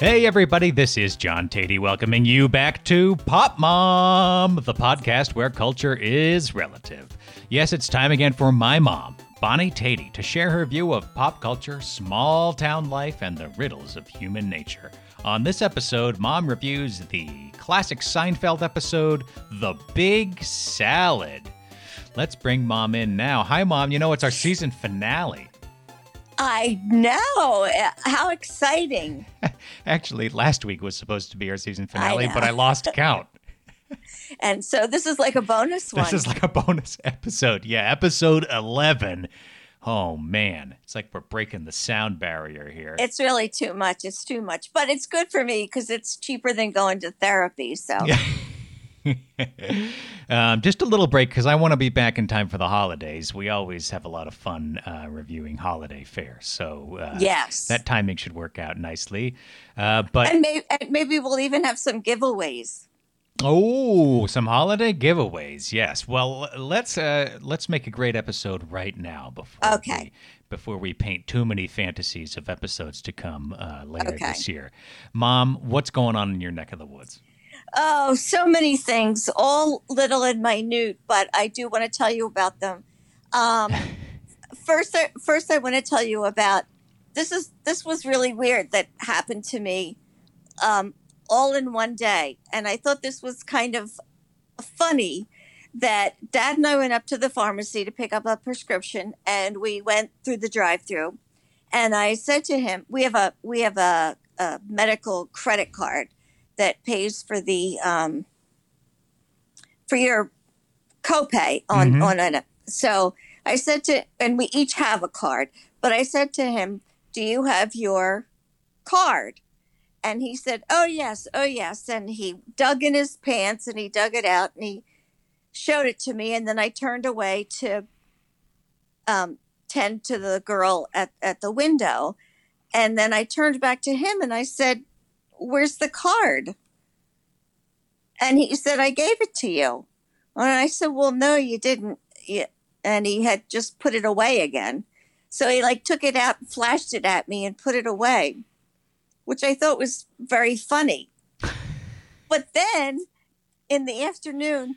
Hey, everybody, this is John Tatey welcoming you back to Pop Mom, the podcast where culture is relative. Yes, it's time again for my mom, Bonnie Tatey, to share her view of pop culture, small town life, and the riddles of human nature. On this episode, Mom reviews the classic Seinfeld episode, The Big Salad. Let's bring Mom in now. Hi, Mom. You know, it's our season finale. I know. How exciting. Actually, last week was supposed to be our season finale, know. but I lost count. And so this is like a bonus one. This is like a bonus episode. Yeah, episode 11. Oh, man. It's like we're breaking the sound barrier here. it's really too much. It's too much. But it's good for me because it's cheaper than going to therapy. So Yeah. um, just a little break because I want to be back in time for the holidays. We always have a lot of fun uh, reviewing holiday fairs, so uh, yes. that timing should work out nicely. Uh, but and, may- and maybe we'll even have some giveaways. oh, some holiday giveaways. Yes. Well, let's uh, let's make a great episode right now before Okay. we, before we paint too many fantasies of episodes to come uh, later Okay. this year. Mom, what's going on in your neck of the woods? Oh, so many things, all little and minute, but I do want to tell you about them. Um, first, I, first, I want to tell you about this. Is this was really weird that happened to me, um, all in one day, and I thought this was kind of funny. That Dad and I went up to the pharmacy to pick up a prescription, and we went through the drive-through, and I said to him, "We have a we have a, a medical credit card." That pays for the um, for your copay on Mhm. on it. So I said to, and we each have a card, but I said to him, "Do you have your card?" And he said, "Oh yes, oh yes." And he dug in his pants and he dug it out and he showed it to me. And then I turned away to um, tend to the girl at at the window, and then I turned back to him and I said, where's the card? And he said, I gave it to you. And I said, well, no, you didn't. And he had just put it away again. So he like took it out and flashed it at me and put it away, which I thought was very funny. but then in the afternoon,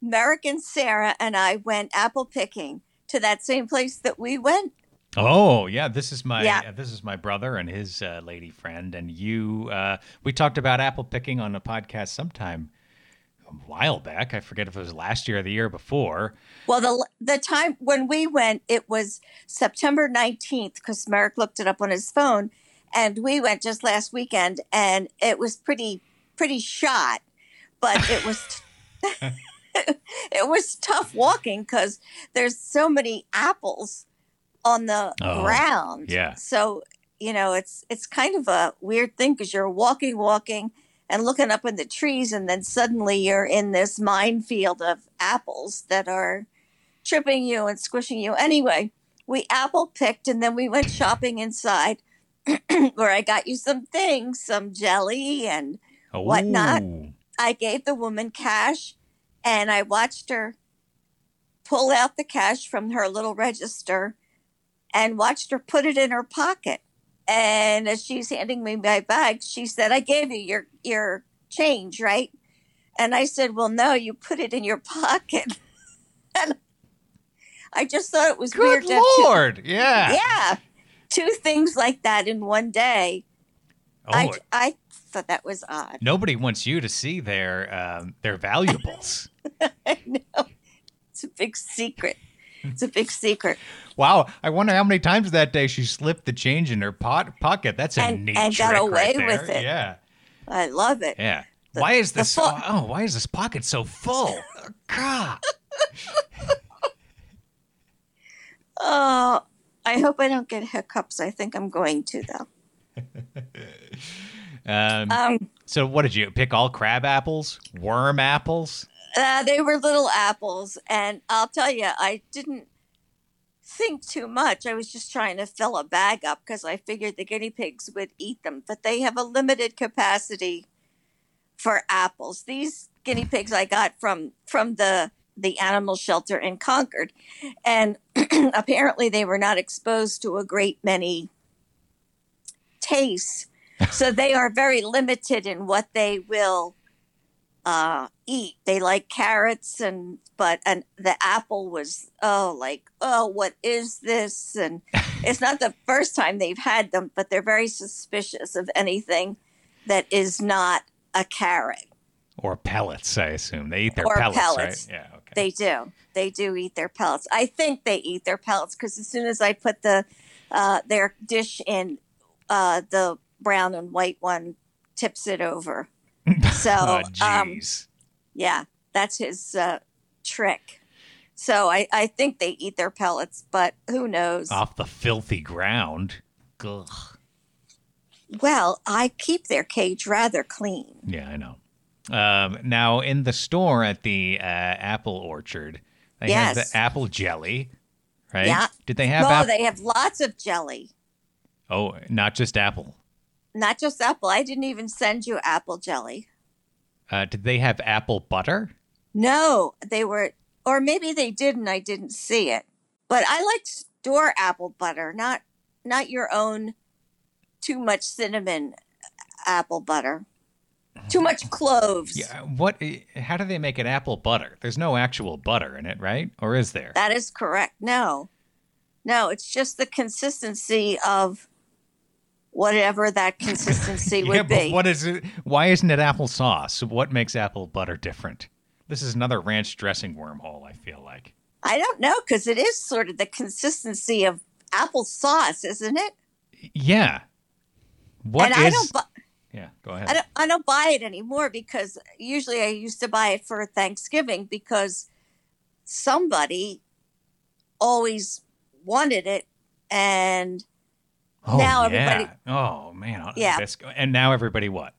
Merrick and Sarah and I went apple picking to that same place that we went. Oh yeah, this is my Yeah. this is my brother and his uh, lady friend, and you. Uh, we talked about apple picking on a podcast sometime a while back. I forget if it was last year or the year before. Well, the the time when we went, it was September nineteenth because Merrick looked it up on his phone, and we went just last weekend, and it was pretty pretty shot, but it was it was tough walking because there's so many apples on the Oh, ground. yeah. So you know it's it's kind of a weird thing because you're walking, walking. And looking up in the trees, and then suddenly you're in this minefield of apples that are tripping you and squishing you. Anyway, we apple picked and then we went shopping inside where I got you some things, some jelly, and Whatnot. I gave the woman cash and I watched her pull out the cash from her little register and watched her put it in her pocket. And as she's handing me my bag, she said, I gave you your, your change, right? And I said, Well, no, you put it in your pocket. and I just thought it was Good weird. to have two- lord! yeah. yeah. Two things like that in one day. Oh, I, I thought that was odd. nobody wants you to see their um, their valuables. I know. It's a big secret. It's a big secret. Wow! I wonder how many times that day she slipped the change in her pot pocket. That's a And- neat and got away right with it. Yeah, I love it. yeah. The- why is this? fu- oh, why is this pocket so full? Oh, God. Oh, I hope I don't get hiccups. I think I'm going to though. Um, Um, so what did you pick? All crab apples, worm apples? uh, they were little apples, and I'll tell you, I didn't think too much. I was just trying to fill a bag up because I figured the guinea pigs would eat them, but they have a limited capacity for apples. These guinea pigs I got from from the the animal shelter in Concord, and apparently they were not exposed to a great many tastes so they are very limited in what they will uh, eat. They like carrots and but and the apple was oh like oh what is this and it's not the first time they've had them but they're very suspicious of anything that is not a carrot or pellets. I assume they eat their Or pellets, pellets. right? Yeah. Okay. they do they do eat their pellets i think they eat their pellets because as soon as i put the uh, their dish in uh, the brown and white one tips it over so oh, um. Yeah, that's his uh, trick. So I, I think they eat their pellets, but who knows? Off the filthy ground. Ugh. Well, I keep their cage rather clean. Yeah, I know. Um, now, in the store at the uh, apple orchard, they have the apple jelly, right? Yeah. Did they have No, apple? they have lots of jelly, oh, not just apple. Not just apple. I didn't even send you apple jelly. Uh, did they have apple butter? No, they were, or maybe they did and I didn't see it. But I like store apple butter, not not your own too much cinnamon apple butter. Too much cloves. Yeah. What? How do they make it apple butter? There's no actual butter in it, right? Or is there? That is correct. No, no, it's just the consistency of whatever that consistency yeah, would be. what is it? Why isn't it apple sauce? What makes apple butter different? This is another ranch dressing wormhole. I feel like. I don't know because it is sort of the consistency of apple sauce, isn't it? Yeah. What and I don't, bu- Yeah. Go ahead. I don't, I don't buy it anymore because usually I used to buy it for Thanksgiving because somebody always wanted it, and Oh, now yeah. everybody- Oh man. Yeah. And now everybody what?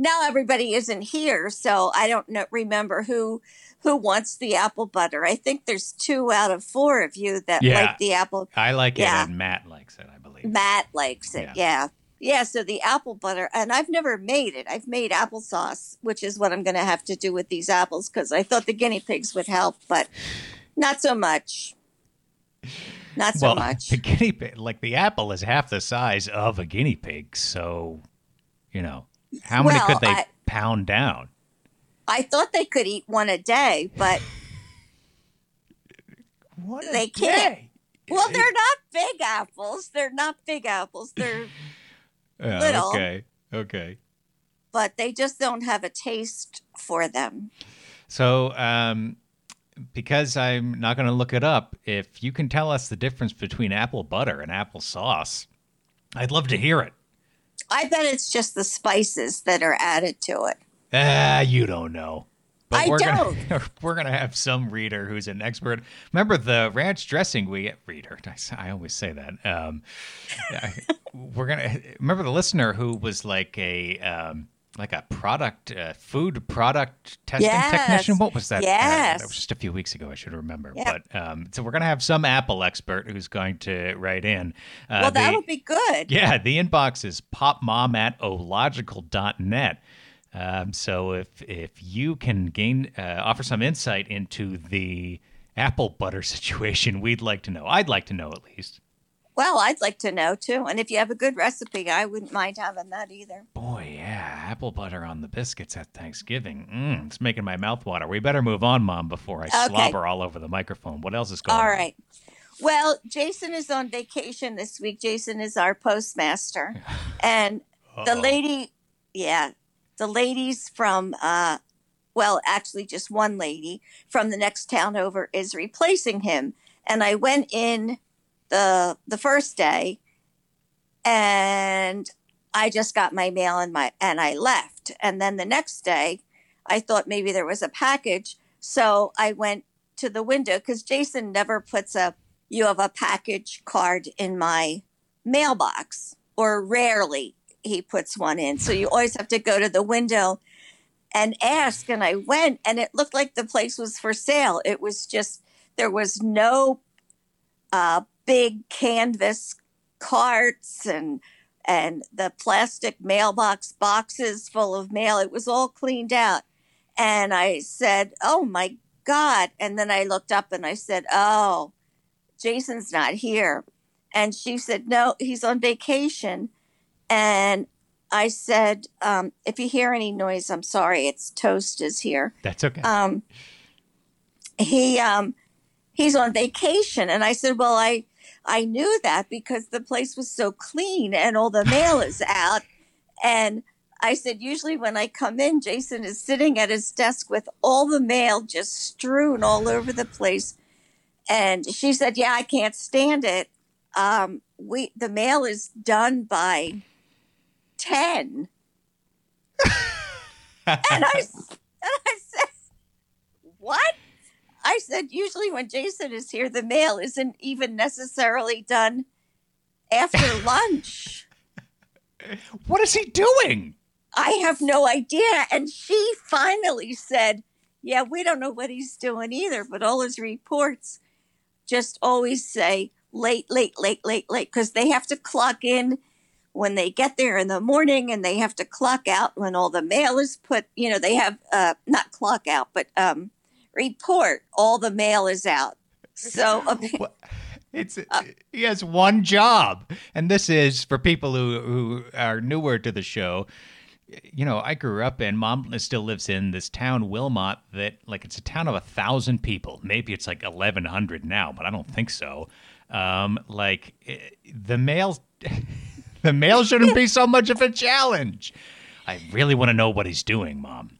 now everybody isn't here so i don't know, remember who who wants the apple butter i think there's two out of four of you that Yeah. like the apple I like Yeah. it, and Matt likes it. I believe. matt likes it yeah. yeah so the apple butter and i've never made it i've made applesauce which is what i'm going to have to do with these apples because i thought the guinea pigs would help but not so much not so well, much the guinea pig, like the apple, is half the size of a guinea pig. So, you know, how many Well, could they I- pound down? i thought they could eat one a day but What They can't. well they're not big apples they're not big apples they're Yeah, little. Okay. Okay. but they just don't have a taste for them. So, um, because I'm not going to look it up, if you can tell us the difference between apple butter and apple sauce, I'd love to hear it. I bet it's just the spices that are added to it. Ah, you don't know. But I we're Gonna, we're gonna have some reader who's an expert. Remember the ranch dressing we reader. I always say that. Um, I- we're gonna remember the listener who was like a um, like a product uh, food product testing Yes. technician. What was that? Uh, Yes. that was just a few weeks ago. I should remember. Yeah. But um, so we're gonna have some Apple expert who's going to write in. Uh, well, that the- would be good. yeah, the inbox is popmom at ological.net. Um, so if if you can gain uh, offer some insight into the apple butter situation, we'd like to know. I'd like to know at least. Well, I'd like to know too. And if you have a good recipe, I wouldn't mind having that either. Boy, yeah, apple butter on the biscuits at Thanksgiving. Mm, it's making my mouth water. We better move on, Mom, before I Okay. slobber all over the microphone. What else is going All on? right. Well, Jason is on vacation this week. Jason is our postmaster. And the lady, yeah, the ladies from, uh, well, actually, just one lady from the next town over is replacing him. And I went in the the first day, and I just got my mail and my and I left. And then the next day, I thought maybe there was a package, so I went to the window because Jason never puts a you have a package card in my mailbox, or rarely he puts one in. So you always have to go to the window and ask. And I went, and it looked like the place was for sale. It was just, there was no uh, big canvas carts and and the plastic mailbox boxes full of mail. It was all cleaned out. And I said, Oh my God. And then I looked up and I said, Oh, Jason's not here. And she said, No, he's on vacation. And I said, um, if you hear any noise, I'm sorry. It's Toast is here. That's okay. Um, he um, he's on vacation, and I said, well, I I knew that because the place was so clean and all the mail is out, and I said, usually when I come in, Jason is sitting at his desk with all the mail just strewn all over the place. And she said, yeah, I can't stand it. Um, we the mail is done by 10. and, I, and I said, what? I said, usually when Jason is here, the mail isn't even necessarily done after lunch. What is he doing? I have no idea. And she finally said, Yeah, we don't know what he's doing either, but all his reports just always say late, late, late, late, late, because they have to clock in when they get there in the morning and they have to clock out when all the mail is put, you know, they have uh, not clock out, but um, report all the mail is out. So it's uh, he has one job, and this is for people who who are newer to the show you know, I grew up in, mom still lives in this town, Wilmot, that like it's a town of a thousand people. Maybe it's like 1,100 now, but I don't think so. Um, like eh, the mail, the mail shouldn't be so much of a challenge. I really want to know what he's doing, mom.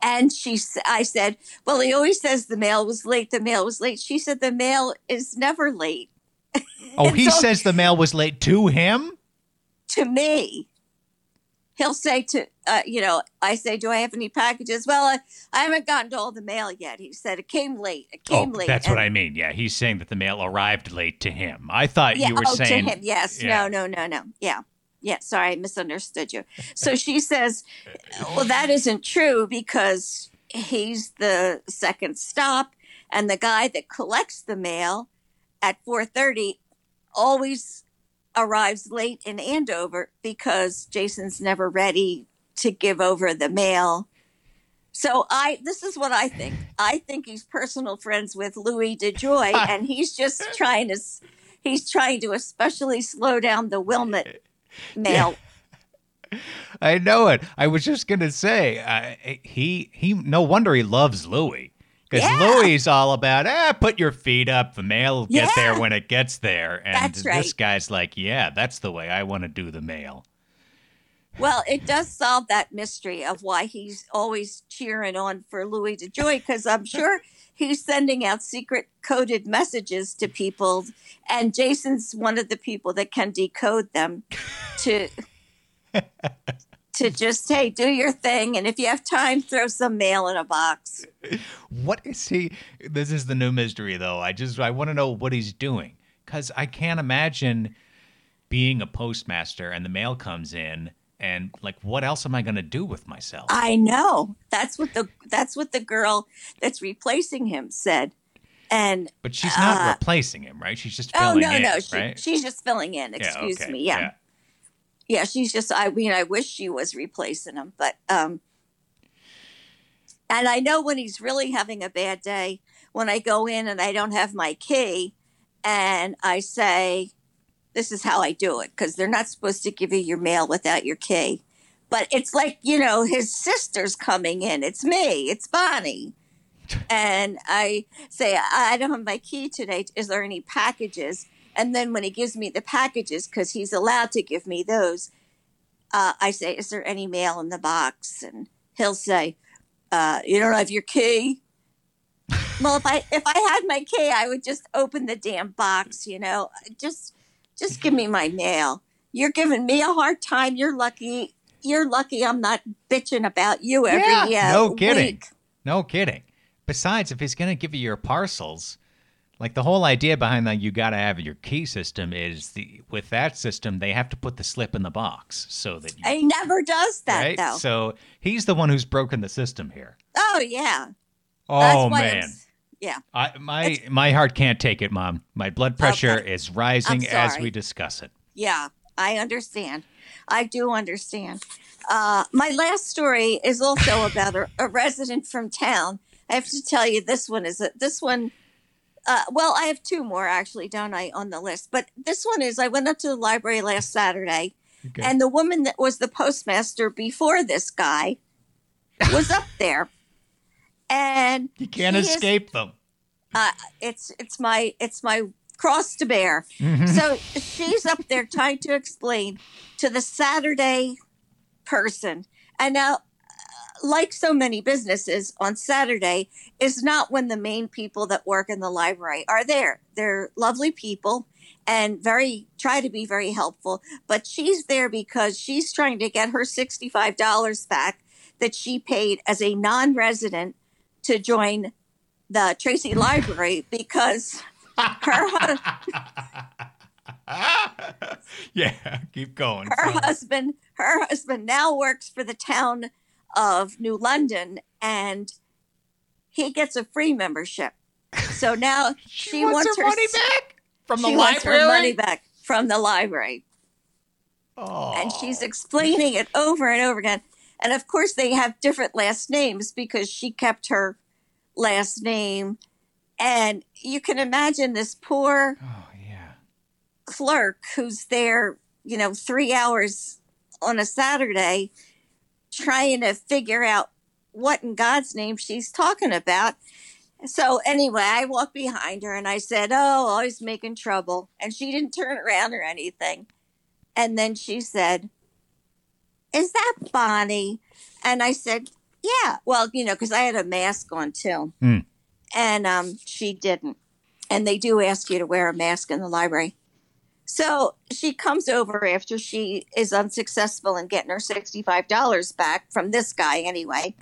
And she, I said, well, he always says the mail was late. The mail was late. She said the mail is never late. Oh, he so, says the mail was late to him? To me he'll say to uh, you know i say do i have any packages well I, I, haven't gotten to all the mail yet he said it came late it came oh, late that's and, what i mean yeah he's saying that the mail arrived late to him i thought yeah, you were oh, saying to him yes yeah. no no no no yeah yeah sorry i misunderstood you so she says well that isn't true because he's the second stop and the guy that collects the mail at 4.30 always arrives late in Andover because Jason's never ready to give over the mail. So I this is what I think. I think he's personal friends with Louis DeJoy and he's just trying to he's trying to especially slow down the Wilmot mail. Yeah. I know it. I was just going to say uh, he he no wonder he loves Louis. Because yeah. Louis all about, ah, put your feet up. The mail will get yeah. there when it gets there. And that's right. this guy's like, yeah, that's the way I want to do the mail. Well, it does solve that mystery of why he's always cheering on for Louis DeJoy, because I'm sure he's sending out secret coded messages to people. And Jason's one of the people that can decode them to to just hey do your thing. And if you have time throw some mail in a box. What is he this is the new mystery though. I just i want to know what he's doing. Because i can't imagine being a postmaster and the mail comes in and like what else am i going to do with myself i know that's what the that's what the girl that's replacing him said and but she's not uh, replacing him right she's just filling oh no in, no she, right? she's just filling in excuse yeah, okay. me yeah. yeah yeah, she's just. I mean, I wish she was replacing him, but um, and I know when he's really having a bad day, when I go in and I don't have my key, and I say, "This is how I do it," because they're not supposed to give you your mail without your key. But it's like you know, his sister's coming in. It's me. It's Bonnie. And I say, I don't have my key today. Is there any packages? And then when he gives me the packages, because he's allowed to give me those, uh, I say, "Is there any mail in the box?" And he'll say, uh, "You don't have your key." well, if I if I had my key, I would just open the damn box. You know, just just give me my mail. You're giving me a hard time. You're lucky. You're lucky. I'm not bitching about you every yeah, uh, no kidding. Week. No kidding. Besides, if he's going to give you your parcels, like the whole idea behind that you got to have your key system is the with that system they have to put the slip in the box so that you, he never does that right? though. So he's the one who's broken the system here. Oh yeah. Oh man. Yeah. I, my it's, my heart can't take it, mom. My blood pressure okay. is rising as we discuss it. Yeah, I understand. I do understand. Uh, my last story is also about a, a resident from town. I have to tell you, this one is a, this one uh, well, I have two more actually, don't I, on the list? But this one is I went up to the library last Saturday Okay. And the woman that was the postmaster before this guy was up there. And you can't she is- escape them. uh, it's it's my it's my cross to bear. Mhm. So she's up there trying to explain to the Saturday person. And now, uh, like so many businesses, on Saturday is not when the main people that work in the library are there. They're lovely people and very try to be very helpful. But she's there because she's trying to get her $65 back that she paid as a non resident to join the Tracy Library because her hu- yeah, keep going. her Sorry. husband her husband now works for the town of New London and he gets a free membership. So now she, wants, her money back from the she wants library. her money back from the library. Oh. And she's explaining it over and over again. And of course they have different last names because she kept her last name. And you can imagine this poor Oh yeah. clerk who's there, you know, three hours on a Saturday trying to figure out what in God's name she's talking about. So anyway, I walked behind her and I said, Oh, always making trouble. And she didn't turn around or anything. And then she said, Is that Bonnie? And I said, Yeah. Well, you know, because I had a mask on too. Hmm. And um, she didn't. And they do ask you to wear a mask in the library. So she comes over after she is unsuccessful in getting her $65 back from this guy anyway.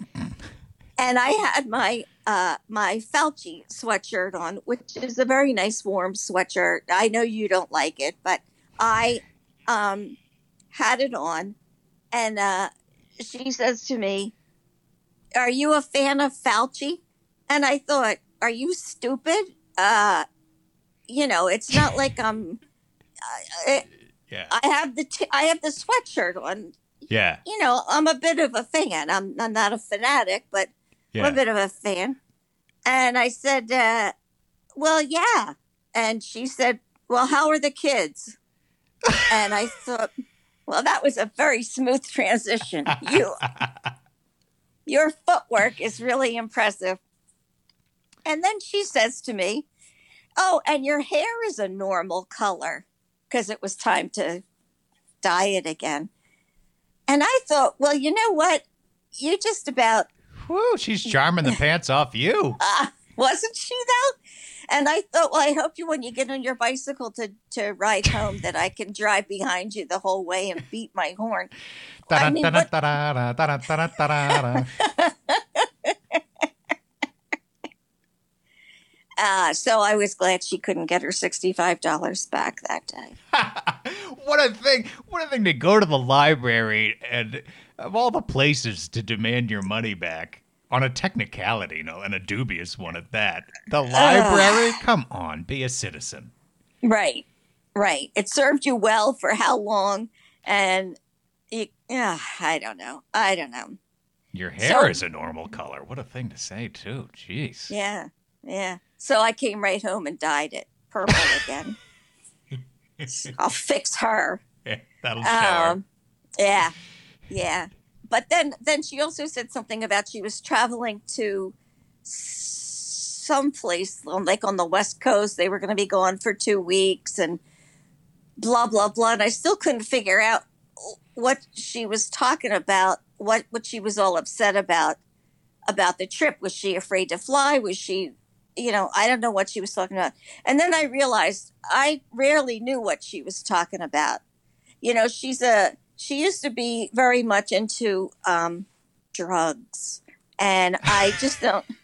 And I had my uh, my Fauci sweatshirt on, which is a very nice warm sweatshirt. I know you don't like it, but I um, had it on. And uh, she says to me, Are you a fan of Fauci? And I thought, Are you stupid? Uh, you know, it's not like I'm. I, Yeah. I have the t- I have the sweatshirt on. Yeah. You know, I'm a bit of a fan. I'm, I'm not a fanatic, but I'm a bit of a fan. And I said, uh, "Well, yeah." And she said, "Well, how are the kids?" and I thought, "Well, that was a very smooth transition. You, your footwork is really impressive." And then she says to me, "Oh, and your hair is a normal color because it was time to dye it again." And I thought, "Well, you know what? You just about Whew, she's charming the pants off you. uh, wasn't she though? And I thought, well, I hope you, when you get on your bicycle to, to ride home, that I can drive behind you the whole way and beat my horn. I mean, what-. Uh, so I was glad she couldn't get her $65 back that day. what a thing! What a thing to go to the library and of all the places to demand your money back on a technicality, no, and a dubious one at that. The library? Come on, be a citizen. Right, right. It served you well for how long? And you, yeah, I don't know. I don't know. Your hair So- is a normal color. What a thing to say, too. Jeez. Yeah, yeah. So I came right home and dyed it purple again. I'll fix her. Yeah, That'll show. Um, yeah, yeah. But then, then she also said something about she was traveling to some place, like on the West Coast. They were going to be gone for two weeks, and blah blah blah. And I still couldn't figure out what she was talking about. What what she was all upset about about the trip. Was she afraid to fly? Was she, you know, I don't know what she was talking about. And then I realized I rarely knew what she was talking about you know she's a she used to be very much into um drugs and i just don't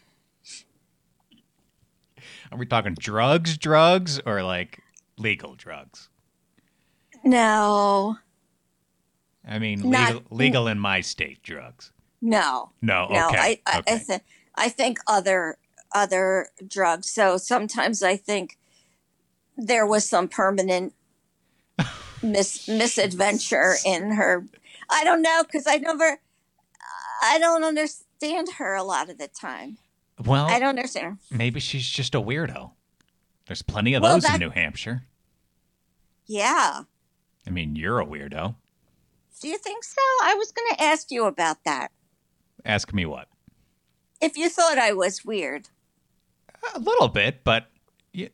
Are we talking drugs, drugs, or like legal drugs? no I mean, Not- legal, legal in my state drugs. no No, no okay. i I, okay. I, th- I think other other drugs so sometimes i think there was some permanent mis- misadventure in her i don't know because i never i don't understand her a lot of the time well, i don't understand her maybe she's just a weirdo. There's plenty of Well, those that- in New Hampshire. yeah I mean, you're a weirdo. Do you think so? I was going to ask you about that. Ask me what? If you thought I was weird. A little bit, but y-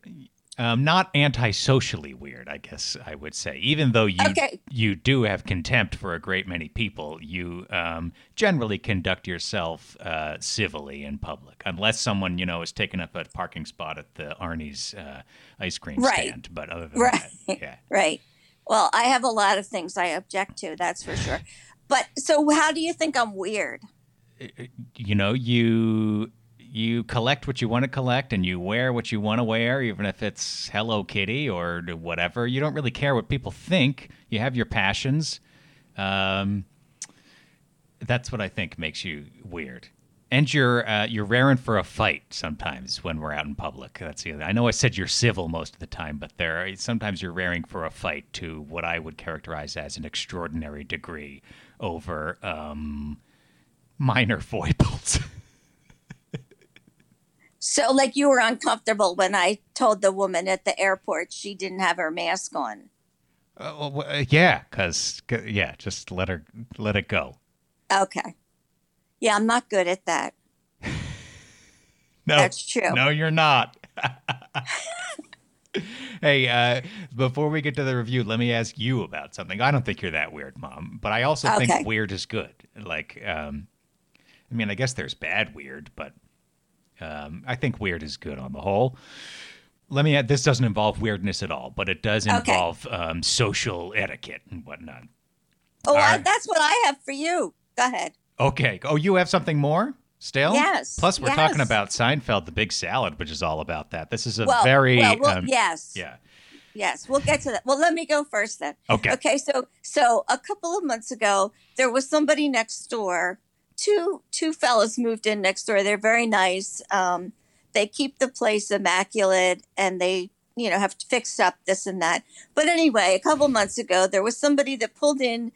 um, not antisocially weird, I guess I would say. Even though you Okay. you do have contempt for a great many people, you um, generally conduct yourself uh, civilly in public, unless someone you know is taking up a parking spot at the Arnie's uh, ice cream Right. stand. But other than Right. that, yeah. Right. Well, I have a lot of things I object to, that's for sure. But so how do you think I'm weird? you know you you collect what you want to collect and you wear what you want to wear even if it's hello kitty or whatever you don't really care what people think you have your passions um, that's what i think makes you weird and you're uh, you're raring for a fight sometimes when we're out in public. That's the other. I know I said you're civil most of the time, but there are, sometimes you're raring for a fight to what I would characterize as an extraordinary degree over um, minor foibles. So, like, you were uncomfortable when I told the woman at the airport she didn't have her mask on. Uh, well, uh, yeah, because yeah, just let her let it go. Okay. Yeah, I'm not good at that. No, That's true. No, you're not. hey, uh, before we get to the review, let me ask you about something. I don't think you're that weird, Mom, but I also Okay. think weird is good. Like, um, I mean, I guess there's bad weird, but um, I think weird is good on the whole. Let me add, this doesn't involve weirdness at all, but it does Okay. involve um, social etiquette and whatnot. Oh, I, right. that's what I have for you. Go ahead. Okay. Oh, you have something more still? Yes, Plus, we're talking about Seinfeld, the big salad, which is all about that. This is a Well, very well, well, um, yes, yeah. yes. We'll get to that. Well, let me go first then. Okay. Okay, so so a couple of months ago, there was somebody next door. Two two fellas moved in next door. They're very nice. Um, they keep the place immaculate, and they you know have fixed up this and that. But anyway, a couple months ago, there was somebody that pulled in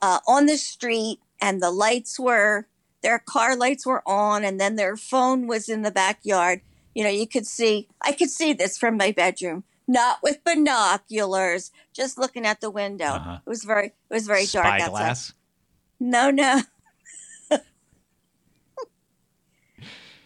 uh, on the street, and the lights were their car lights were on, and then their phone was in the backyard. You know, you could see. I could see this from my bedroom. Not with binoculars, just looking at the window. Uh-huh. It was very, it was very dark outside. No, no,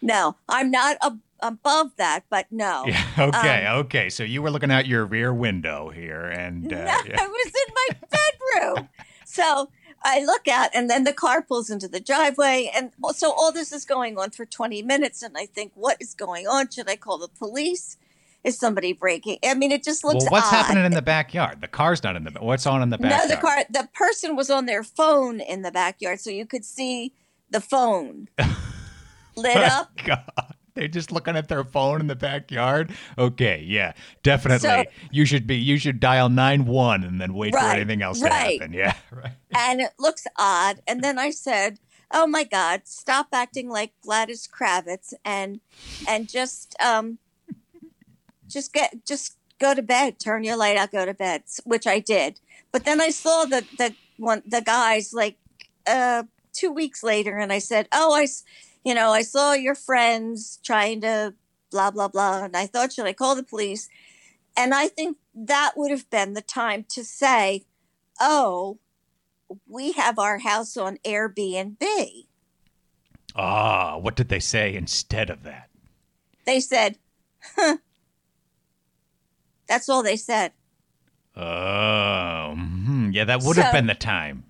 no. I'm not ab- above that, but no. Yeah. Okay. okay. So you were looking out your rear window here, and uh, no, yeah. I was in my bedroom. so I look out, and then the car pulls into the driveway, and so all this is going on for 20 minutes, and I think, what is going on? Should I call the police? Is somebody breaking? I mean, it just looks. well, what's odd. happening in the backyard? The car's not in the. What's on in the backyard? No, the car. The person was on their phone in the backyard, so you could see the phone lit up. God. They're just looking at their phone in the backyard. Okay, yeah, definitely. So- you should be. You should dial nine one and then wait for anything else right. to happen. Yeah, right. and it looks odd. And then I said, "Oh my God, stop acting like Gladys Kravitz and and just um just get just go to bed. Turn your light out. Go to bed." Which I did. But then I saw the the one the guys like uh two weeks later, and I said, "Oh, I you know I saw your friends trying to blah blah blah," and I thought, should I call the police? And I think that would have been the time to say, "Oh." we have our house on Airbnb. Ah, what did they say instead of that? They said, huh. That's all they said. Oh, mhm. yeah, that would have been the time.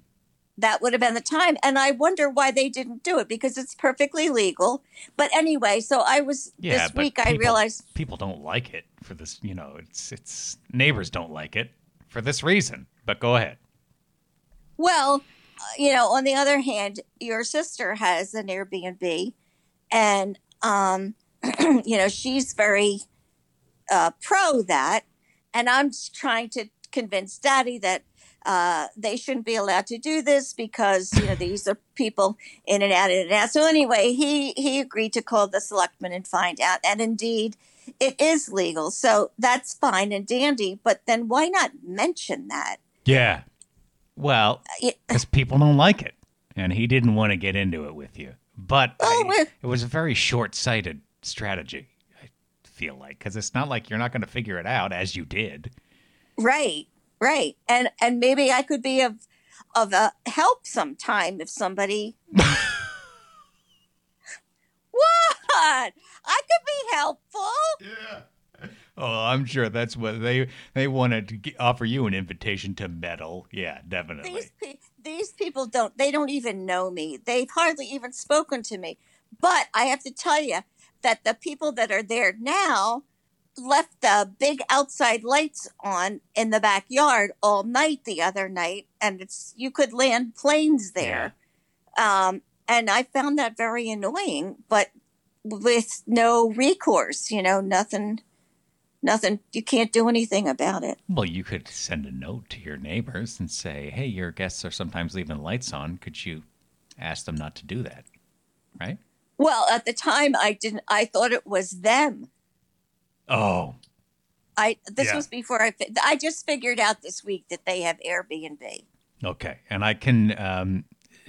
That would have been the time. And I wonder why they didn't do it because it's perfectly legal. But anyway, so I was Yeah, this week I realized people don't like it for this. You know, it's it's neighbors don't like it for this reason. But go ahead. Well, you know, on the other hand, your sister has an Airbnb, and um, you know, she's very uh, pro that, and I'm trying to convince Daddy that uh, they shouldn't be allowed to do this because you know these are people in and out in and out. So anyway, he he agreed to call the selectmen and find out, and indeed. It is legal, so that's fine and dandy. But then why not mention that? Yeah. Well, because people don't like it, and he didn't want to get into it with you. But Oh, I- it was a very short-sighted strategy. I feel like because it's not like you're not going to figure it out as you did. Right, right. And and maybe I could be of of a help sometime if somebody. what? I could be helpful. Yeah. Oh, I'm sure that's what they they wanted to g- offer you an invitation to meddle. Yeah, definitely. These pe- these people don't they don't even know me. They've hardly even spoken to me. But I have to tell you that the people that are there now left the big outside lights on in the backyard all night the other night and it's you could land planes there. Um and I found that very annoying, but with no recourse, you know, nothing nothing you can't do anything about it. Well, you could send a note to your neighbors and say, "Hey, your guests are sometimes leaving lights on. Could you ask them not to do that?" Right? Well, at the time I didn't I thought it was them. Oh, I this Yeah. was before I fi- I just figured out this week that they have Airbnb. okay. And I can um,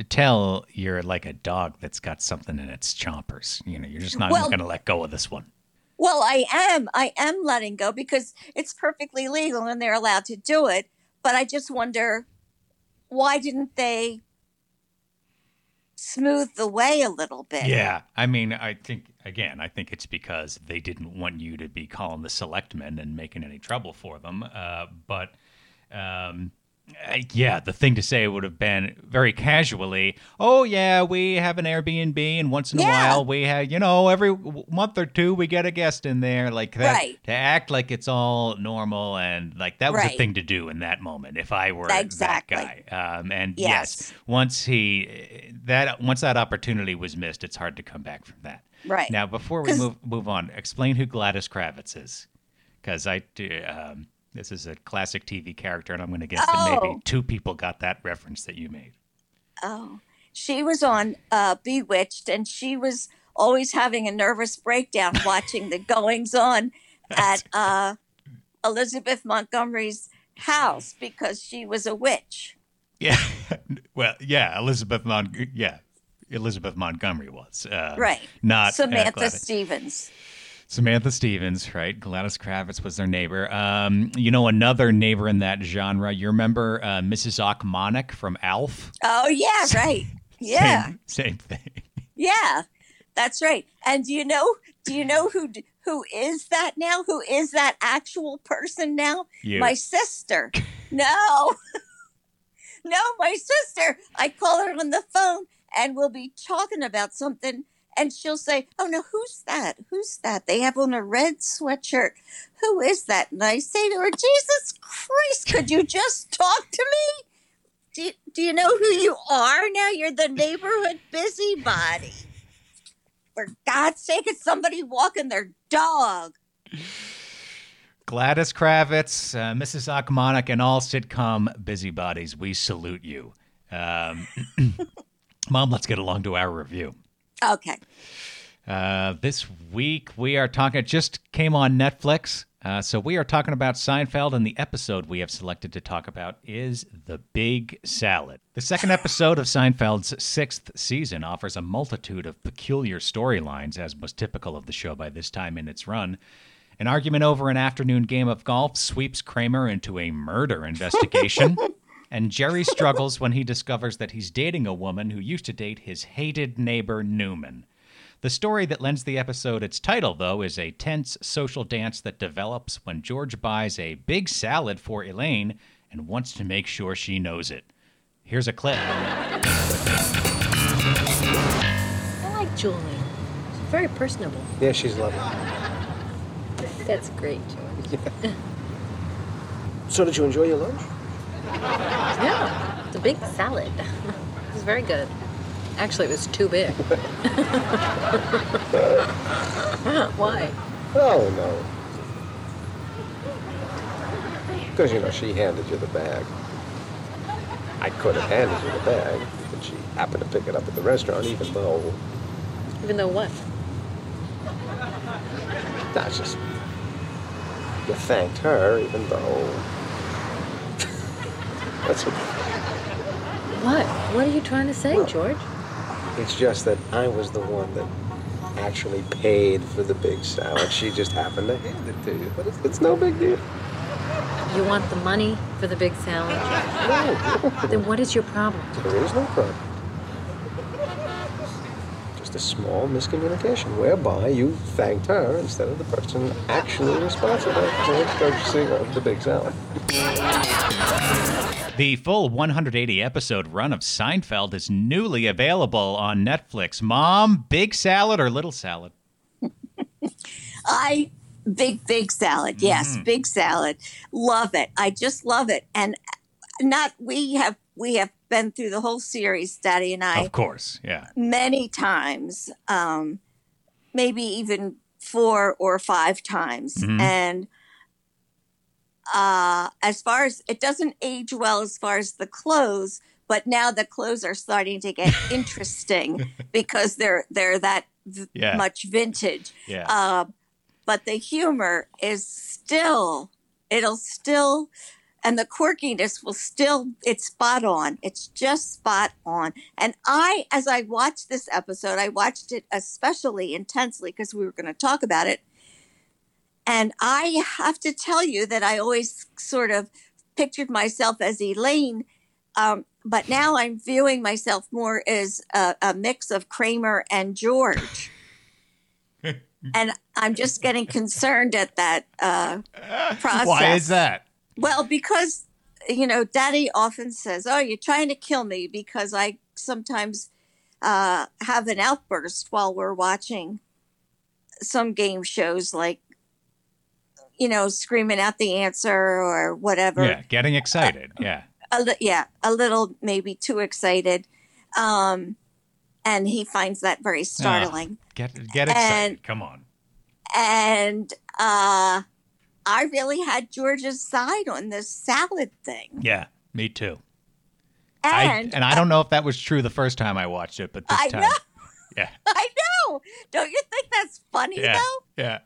tell you're like a dog that's got something in its chompers. You know, you're just not Well- going to let go of this one. Well, I am I am letting go because it's perfectly legal and they're allowed to do it, but I just wonder why didn't they smooth the way a little bit? Yeah, I mean, I think again, I think it's because they didn't want you to be calling the selectmen and making any trouble for them. Uh, but um, uh, yeah, the thing to say would have been very casually, "Oh yeah, we have an Airbnb, and once in a Yeah. while we have, you know, every month or two we get a guest in there, like that, Right. to act like it's all normal and like that was a thing to do in that moment. If I were Exactly. that guy, um, and yes, Yes. once he that once that opportunity was missed, it's hard to come back from that. Right. Now, before we move move on, explain who Gladys Kravitz is, because I do. Um, this is a classic TV character, and I'm going to guess that maybe Oh. two people got that reference that you made. Oh, she was on uh, Bewitched, and she was always having a nervous breakdown watching the goings on at uh, Elizabeth Montgomery's house because she was a witch. Yeah, well, yeah, Elizabeth Montgomery. yeah, Elizabeth Montgomery was uh, Right. not uh, Samantha Gladys. Stephens. Samantha Stephens, right? Gladys Kravitz was their neighbor. Um, you know, another neighbor in that genre. You remember uh, Mrs. Ochmonek from Alf? Oh yeah, right. Yeah, Same, same thing. yeah, that's right. And do you know? Do you know who who is that now? Who is that actual person now? You. My sister. No, no, my sister. I call her on the phone, and we'll be talking about something. And she'll say, "Oh no, who's that? Who's that? They have on a red sweatshirt. Who is that?" And I say to her, "Jesus Christ, could you just talk to me? Do you, do you know who you are now? You're the neighborhood busybody. For God's sake, it's somebody walking their dog. Gladys Kravitz, uh, Mrs. Ochmonek, and all sitcom busybodies, we salute you. Um, Mom, let's get along to our review. Okay. Uh, this week we are talking. It just came on Netflix, uh, so we are talking about Seinfeld, and the episode we have selected to talk about is the Big Salad. The second episode of Seinfeld's sixth season offers a multitude of peculiar storylines, as was typical of the show by this time in its run. An argument over an afternoon game of golf sweeps Kramer into a murder investigation. And Jerry struggles when he discovers that he's dating a woman who used to date his hated neighbor Newman. The story that lends the episode its title, though, is a tense social dance that develops when George buys a big salad for Elaine and wants to make sure she knows it. Here's a clip. I like Julie. She's very personable. Yeah, she's lovely. That's great, George. So, did you enjoy your lunch? Yeah, it's a big salad. It was very good. Actually, it was too big. Why? Oh, no. Because, you know, she handed you the bag. I could have handed you the bag, but she happened to pick it up at the restaurant, even though. Even though what? That's just. You thanked her, even though. That's what, What? What are you trying to say, George? it's just that I was the one that actually paid for the big salad. She just happened to hand it to you, but it's, it's no big deal. You want the money for the big salad? No, Then what is your problem? there is no problem. Just a small miscommunication whereby you thanked her instead of the person actually responsible for purchasing of the big salad. The full 180 episode run of Seinfeld is newly available on Netflix. Mom, big salad or little salad? I big big salad. Yes, big salad. Love it. I just love it. And not we have we have been through the whole series, Daddy and I, Of course, yeah. many times. Um, maybe even four or five times. Mhm. And uh, as far as it doesn't age well as far as the clothes, but now the clothes are starting to get interesting because they're they're that v- Yeah. much vintage. Yeah. Uh, but the humor is still, it'll still, and the quirkiness will still, it's spot on. It's just spot on. And I, as I watched this episode, I watched it especially intensely because we were going to talk about it. And I have to tell you that I always sort of pictured myself as Elaine. Um, but now I'm viewing myself more as a, a mix of Kramer and George and I'm just getting concerned at that uh, process. Why is that? Well, because you know, Daddy often says, "Oh, you're trying to kill me," because I sometimes uh, have an outburst while we're watching some game shows, like you know, screaming out the answer or whatever. Yeah, getting excited. Yeah. a li- yeah, a little maybe too excited, um, and he finds that very startling. Get get excited. And- Come on. and uh I really had George's side on this salad thing. Yeah, me too. I, And and I don't know if that was true the first time I watched it, but this I time, know. yeah, I know. Don't you think that's funny yeah, though? yeah.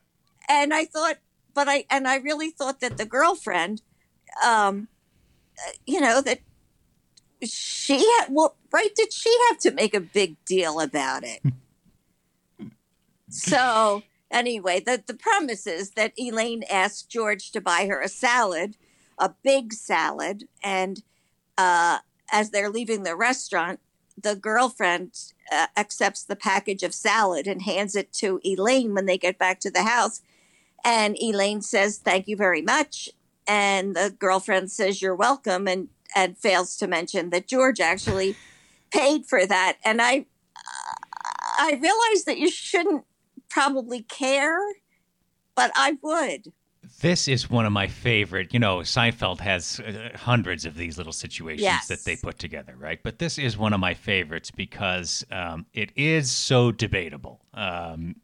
And I thought but I and I really thought that the girlfriend um you know that she had well right did she have to make a big deal about it? so anyway, the the premise is that Elaine asked George to buy her a salad, a big salad, and uh, as they're leaving the restaurant, the girlfriend uh, accepts the package of salad and hands it to Elaine when they get back to the house. And Elaine says, "Thank you very much," and the girlfriend says, "You're welcome," and and fails to mention that George actually paid for that. And I I realize that you shouldn't probably care, but I would. This is one of my favorite. You know, Seinfeld has uh, hundreds of these little situations Yes. that they put together, right? But this is one of my favorites because um, it is so debatable. Um,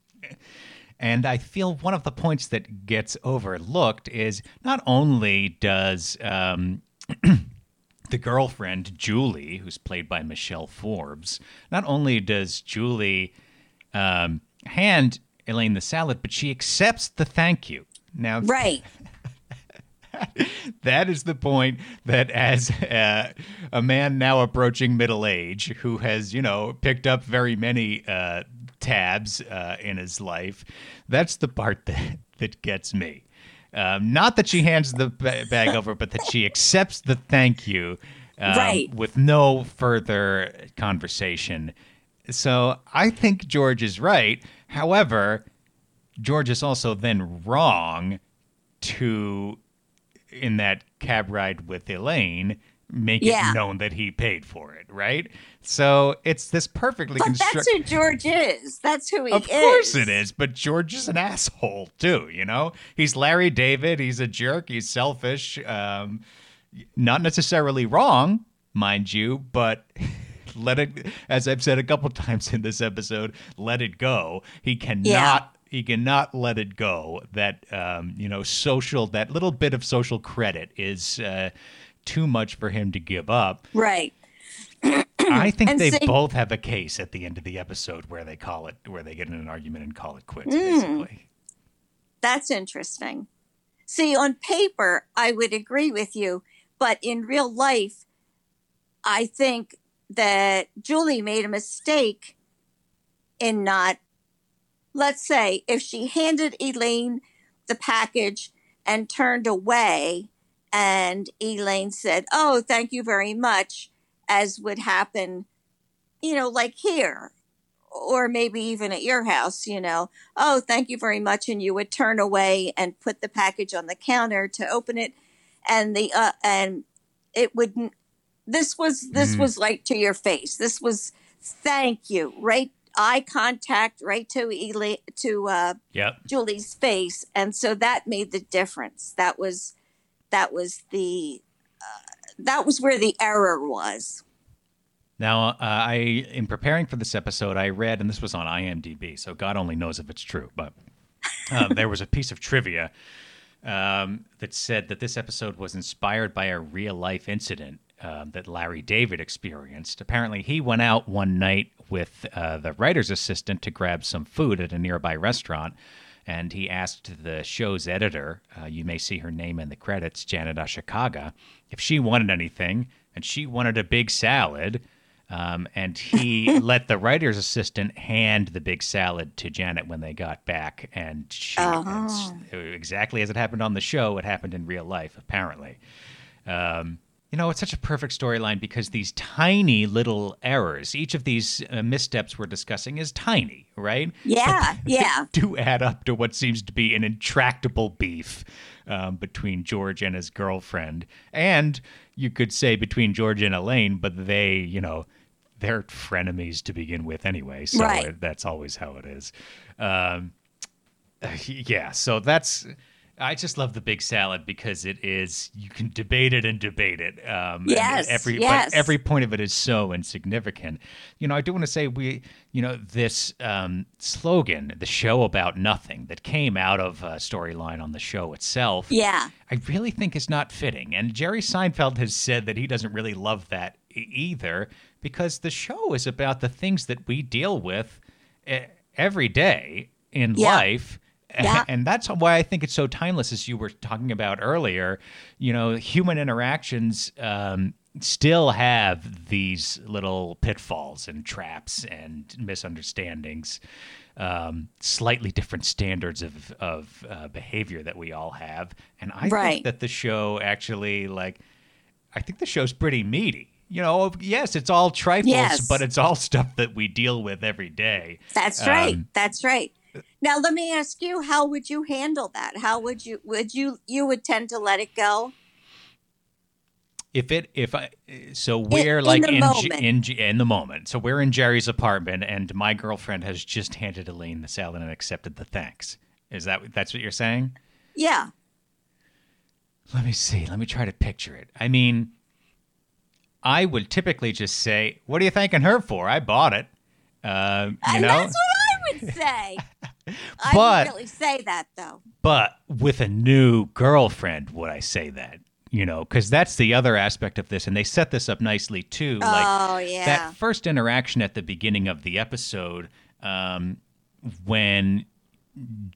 and I feel one of the points that gets overlooked is not only does um, the girlfriend, Julie, who's played by Michelle Forbes, not only does Julie um, hand Elaine the salad, but she accepts the thank you. Now, Right. that is the point that as uh, a man now approaching middle age who has you know picked up very many uh, tabs uh, in his life that's the part that that gets me um, not that she hands the ba- bag over but that she accepts the thank you um, Right. with no further conversation so i think george is right however george is also then wrong to in that cab ride with Elaine make Yeah. it known that he paid for it, right? So it's this perfectly But that's who George is. That's who he Of is. Of course it is, but George is an asshole too. You know, he's Larry David. He's a jerk. He's selfish. Um, not necessarily wrong, mind you, but let it. As I've said a couple times in this episode, let it go. He cannot. Yeah. He cannot let it go. That um, you know, social. That little bit of social credit is uh, too much for him to give up. Right. I think they see- both have a case at the end of the episode where they call it, where they get in an argument and call it quits, Hmm. basically. That's interesting. See, on paper, I would agree with you, but in real life, I think that Julie made a mistake in not, let's say, if she handed Elaine the package and turned away And Elaine said, Oh, thank you very much, as would happen, you know, like here, or maybe even at your house, you know, oh, thank you very much. And you would turn away and put the package on the counter to open it. And the, uh, and it wouldn't, this was, this Mhm. was like to your face. This was thank you, right? Eye contact right to Elaine, to, uh, Yep. Julie's face, and so that made the difference. That was that was the uh, that was where the error was. Now, uh, I in preparing for this episode, I read, and this was on IMDb, so God only knows if it's true, but uh, there was a piece of trivia um, that said that this episode was inspired by a real life incident um, that Larry David experienced. Apparently, he went out one night with uh, the writer's assistant to grab some food at a nearby restaurant. And he asked the show's editor, uh, you may see her name in the credits, Janet Ashikaga, if she wanted anything. And she wanted a big salad. Um, and he let the writer's assistant hand the big salad to Janet when they got back. And she, Oh. exactly as it happened on the show, it happened in real life, apparently. Um, you know, it's such a perfect storyline because these tiny little errors, each of these uh, missteps we're discussing is tiny, right? Yeah, yeah, do add up to what seems to be an intractable beef um, between George and his girlfriend. And you could say between George and Elaine, but they, you know, they're frenemies to begin with anyway. So Right. it, that's always how it is. Um, yeah, so that's. I just love the big salad because it is you can debate it and debate it. Um, Yes, every yes. but every point of it is so insignificant. You know, I do want to say we, you know, this um, slogan, the show about nothing, that came out of a storyline on the show itself. yeah. I really think is not fitting. And Jerry Seinfeld has said that he doesn't really love that either because the show is about the things that we deal with eh, every day in Yeah. life. Yeah. And that's why I think it's so timeless, as you were talking about earlier. You know, human interactions um, still have these little pitfalls and traps and misunderstandings, um, slightly different standards of, of uh, behavior that we all have. And I Right. think that the show actually, like, I think the show's pretty meaty. You know, yes, it's all trifles, Yes. but it's all stuff that we deal with every day. That's right. Um, That's right. Now let me ask you, how would you handle that? How would you would you you would tend to let it go? if it if I so we're in like the in in in the moment. So we're in Jerry's apartment, and my girlfriend has just handed Elaine the salad and accepted the thanks. Is that that's what you're saying? Yeah. Let me see. Let me try to picture it. I mean, I would typically just say, "What are you thanking her for? I bought it." Uh, you and know, that's what I would say. I But- really say that though. but with a new girlfriend, would I say that? You know, because that's the other aspect of this, and they set this up nicely too. like oh yeah. that first interaction at the beginning of the episode um, when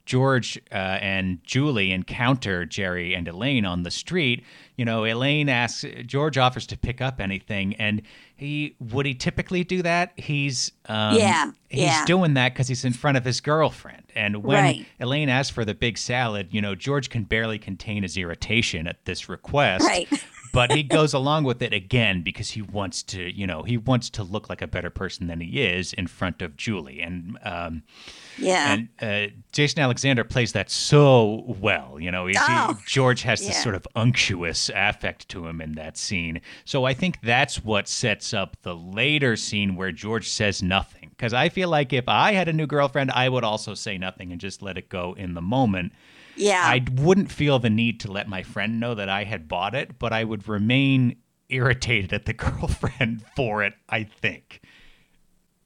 George uh, and Julie encounter Jerry and Elaine on the street, you know, Elaine asks George offers to pick up anything, and he would he typically do that? He's um, Yeah, he's yeah. doing that because he's in front of his girlfriend, and when Right. Elaine asks for the big salad, you know, George can barely contain his irritation at this request, Right. but he goes along with it again because he wants to, you know, he wants to look like a better person than he is in front of Julie. And um, yeah. and uh, Jason Alexander plays that so well. You know, he's, he- Oh, George has this sort of unctuous affect to him in that scene. So I think that's what sets up the later scene where George says nothing. Because I feel like if I had a new girlfriend, I would also say nothing and just let it go in the moment. Yeah. I wouldn't feel the need to let my friend know that I had bought it, but I would remain irritated at the girlfriend for it, I think.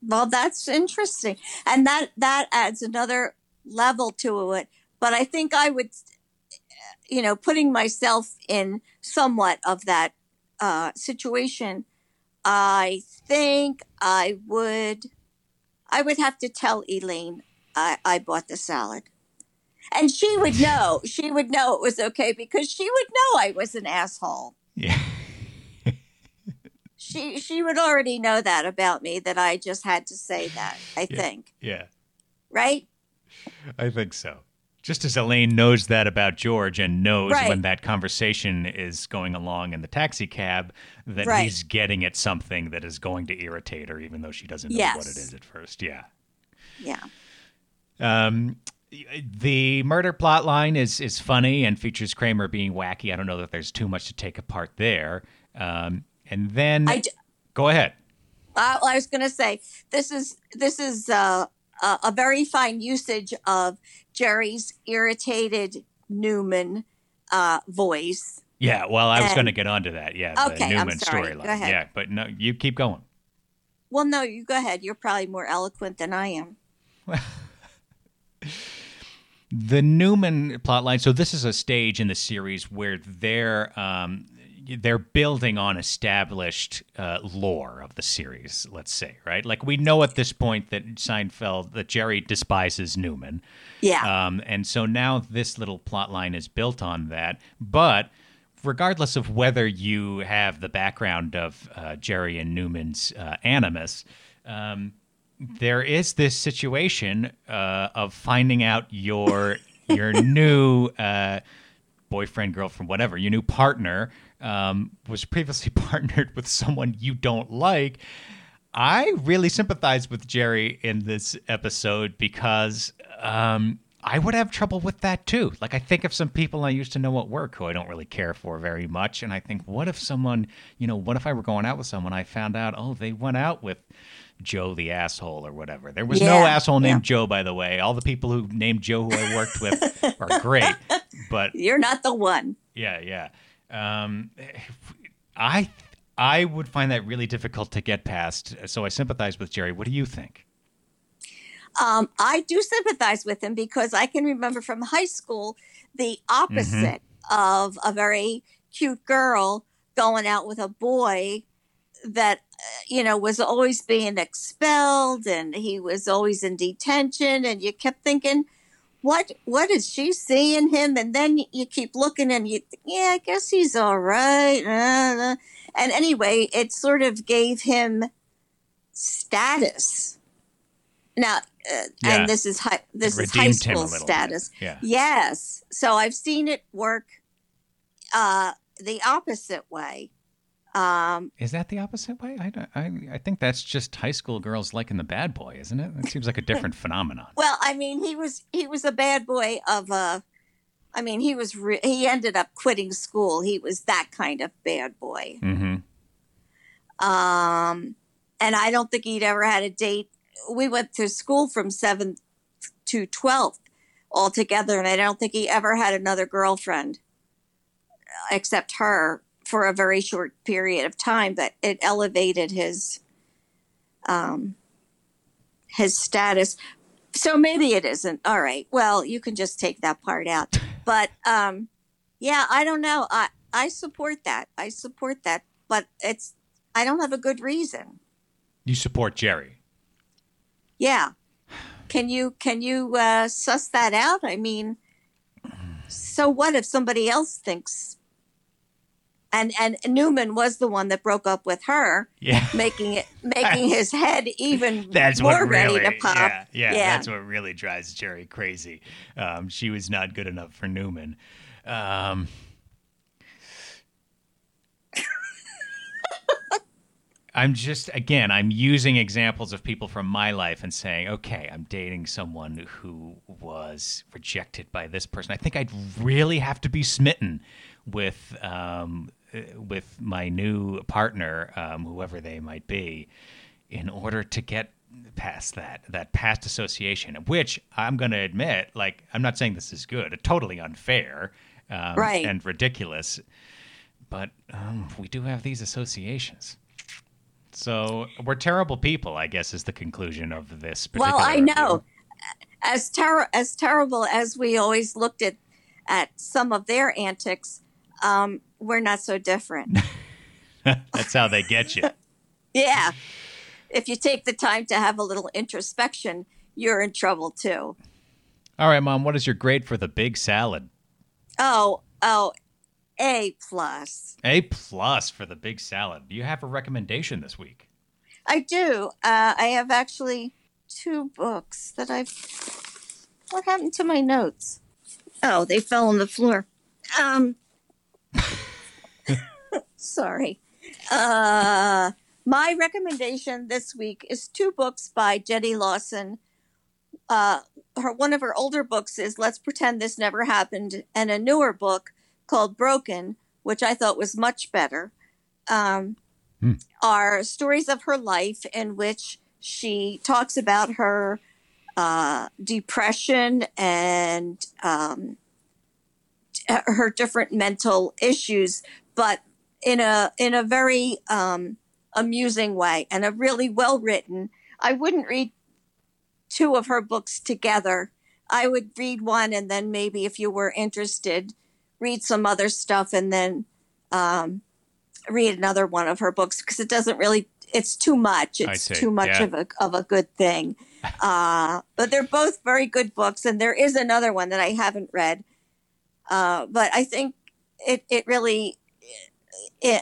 Well, that's interesting, and that that adds another level to it. But I think I would, you know, putting myself in somewhat of that uh, situation, I think I would, I would have to tell Elaine I, I bought the salad, and she would know. She would know it was okay because she would know I was an asshole. Yeah. She she would already know that about me that I just had to say that. I Yeah. think Yeah. right. I think so. Just as Elaine knows that about George and knows Right. when that conversation is going along in the taxi cab that Right. he's getting at something that is going to irritate her, even though she doesn't know what it is at first. Yeah. Yeah. Um, the murder plot line is is funny and features Kramer being wacky. I don't know that there's too much to take apart there. Um, and then d- go ahead. I, I was going to say this is this is uh, a, a very fine usage of Jerry's irritated Newman uh, voice. Yeah, well, I was going to get onto that. Yeah, the Okay, I'm Newman storyline. Yeah, but no, you keep going. Well, no, you go ahead. You're probably more eloquent than I am. The Newman plotline. So this is a stage in the series where they're um, they're building on established uh, lore of the series. Let's say, right? Like we know at this point that Seinfeld, that Jerry despises Newman. Yeah. Um, and so now this little plotline is built on that. But regardless of whether you have the background of uh, Jerry and Newman's uh, animus, um, there is this situation uh, of finding out your your new uh, boyfriend, girlfriend, whatever, your new partner um, was previously partnered with someone you don't like. I really sympathize with Jerry in this episode because um, I would have trouble with that too. Like, I think of some people I used to know at work who I don't really care for very much. And I think, what if someone, you know, what if I were going out with someone, I found out, oh, they went out with Joe the asshole or whatever. There was no asshole named yeah. Joe, by the way. All the people who named Joe who I worked with are great. But You're not the one. yeah, yeah. Um, I I would find that really difficult to get past. So I sympathize with Jerry. What do you think? Um, I do sympathize with him because I can remember from high school the opposite of a very cute girl going out with a boy that uh, you know was always being expelled and he was always in detention and you kept thinking what what is she seeing him and then you- keep looking and you think, yeah i guess he's all right uh, uh." and anyway it sort of gave him status now uh, Yeah. and this is high this is high redeemed him a school status Yeah. yes so i've seen it work uh the opposite way um Is that the opposite way? I, I, I think that's just high school girls liking the bad boy, isn't it? That seems like a different phenomenon. Well, I mean, he was he was a bad boy of a. I mean, he was re- he ended up quitting school. He was that kind of bad boy. Mm-hmm. Um, and I don't think he'd ever had a date. We went to school from seventh to twelfth all together, and I don't think he ever had another girlfriend except her for a very short period of time. But it elevated his um his status. So maybe it isn't. All right. Well, you can just take that part out. But um yeah, I don't know. I I support that. I support that, but it's I don't have a good reason. You support Jerry. Yeah. Can you can you uh suss that out? I mean, so what if somebody else thinks and and Newman was the one that broke up with her, Yeah. making it making his head even That's more really, ready to pop. Yeah, yeah, Yeah. that's what really drives Jerry crazy. Um, she was not good enough for Newman. Um, I'm just again, I'm using examples of people from my life and saying, okay, I'm dating someone who was rejected by this person. I think I'd really have to be smitten with um, uh, with my new partner, um, whoever they might be, in order to get past that that past association. Which I'm going to admit, like, I'm not saying this is good, totally unfair, um, Right. and ridiculous, but um, we do have these associations. So we're terrible people, I guess, is the conclusion of this. Particular Well, I review. know. As ter- as terrible as we always looked at at some of their antics, um, we're not so different. That's how they get you. yeah. If you take the time to have a little introspection, you're in trouble too. All right, mom. What is your grade for the big salad? Oh, oh, A plus. A plus for the big salad. Do you have a recommendation this week? I do. Uh, I have actually two books that I've. What happened to my notes? Oh, they fell on the floor. Um, sorry. Uh, my recommendation this week is two books by Jenny Lawson. Uh, her one of her older books is "Let's Pretend This Never Happened," and a newer book called "Broken," which I thought was much better. Um, Hmm. Are stories of her life in which she talks about her uh, depression and um, her different mental issues, but in a in a very um, amusing way and a really well written. I wouldn't read two of her books together. I would read one and then maybe if you were interested, read some other stuff and then um, read another one of her books because it doesn't really. It's too much. It's too much Yeah. of a of a good thing. Uh, but they're both very good books, and there is another one that I haven't read. Uh, but I think it it really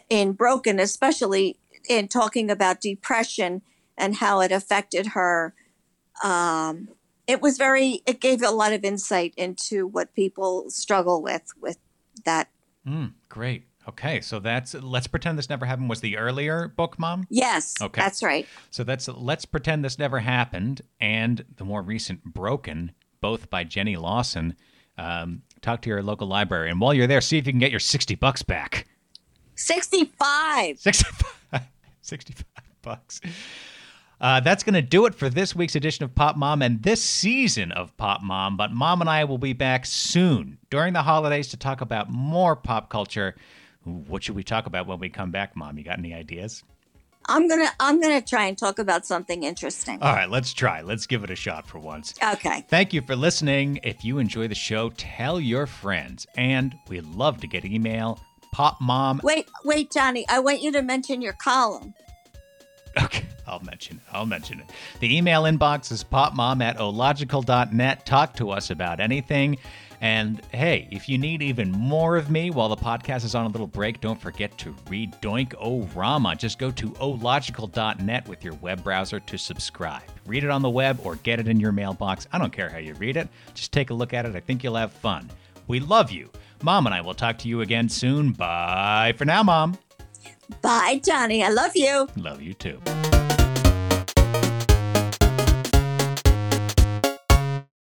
in broken, especially in talking about depression and how it affected her. Um, it was very. It gave a lot of insight into what people struggle with with that. Mm, great. Okay, so that's Let's Pretend This Never Happened was the earlier book, Mom? Yes, Okay. that's right. So that's Let's Pretend This Never Happened and the more recent Broken, both by Jenny Lawson. Um, talk to your local library. And while you're there, see if you can get your 60 bucks back. Sixty-five. 65, 65 bucks. Uh, that's going to do it for this week's edition of Pop Mom and this season of Pop Mom. But Mom and I will be back soon during the holidays to talk about more pop culture. What should we talk about when we come back, Mom? You got any ideas? I'm gonna I'm gonna try and talk about something interesting. All right, let's try. Let's give it a shot for once. Okay. Thank you for listening. If you enjoy the show, tell your friends. And we love to get email popmom. Wait, wait, Johnny. I want you to mention your column. Okay, I'll mention it. I'll mention it. The email inbox is popmom at ological.net. Talk to us about anything. And hey, if you need even more of me while the podcast is on a little break, don't forget to read Doink O Rama. Just go to ological.net with your web browser to subscribe. Read it on the web or get it in your mailbox. I don't care how you read it. Just take a look at it. I think you'll have fun. We love you. Mom and I will talk to you again soon. Bye for now, Mom. Bye, Johnny. I love you. Love you too.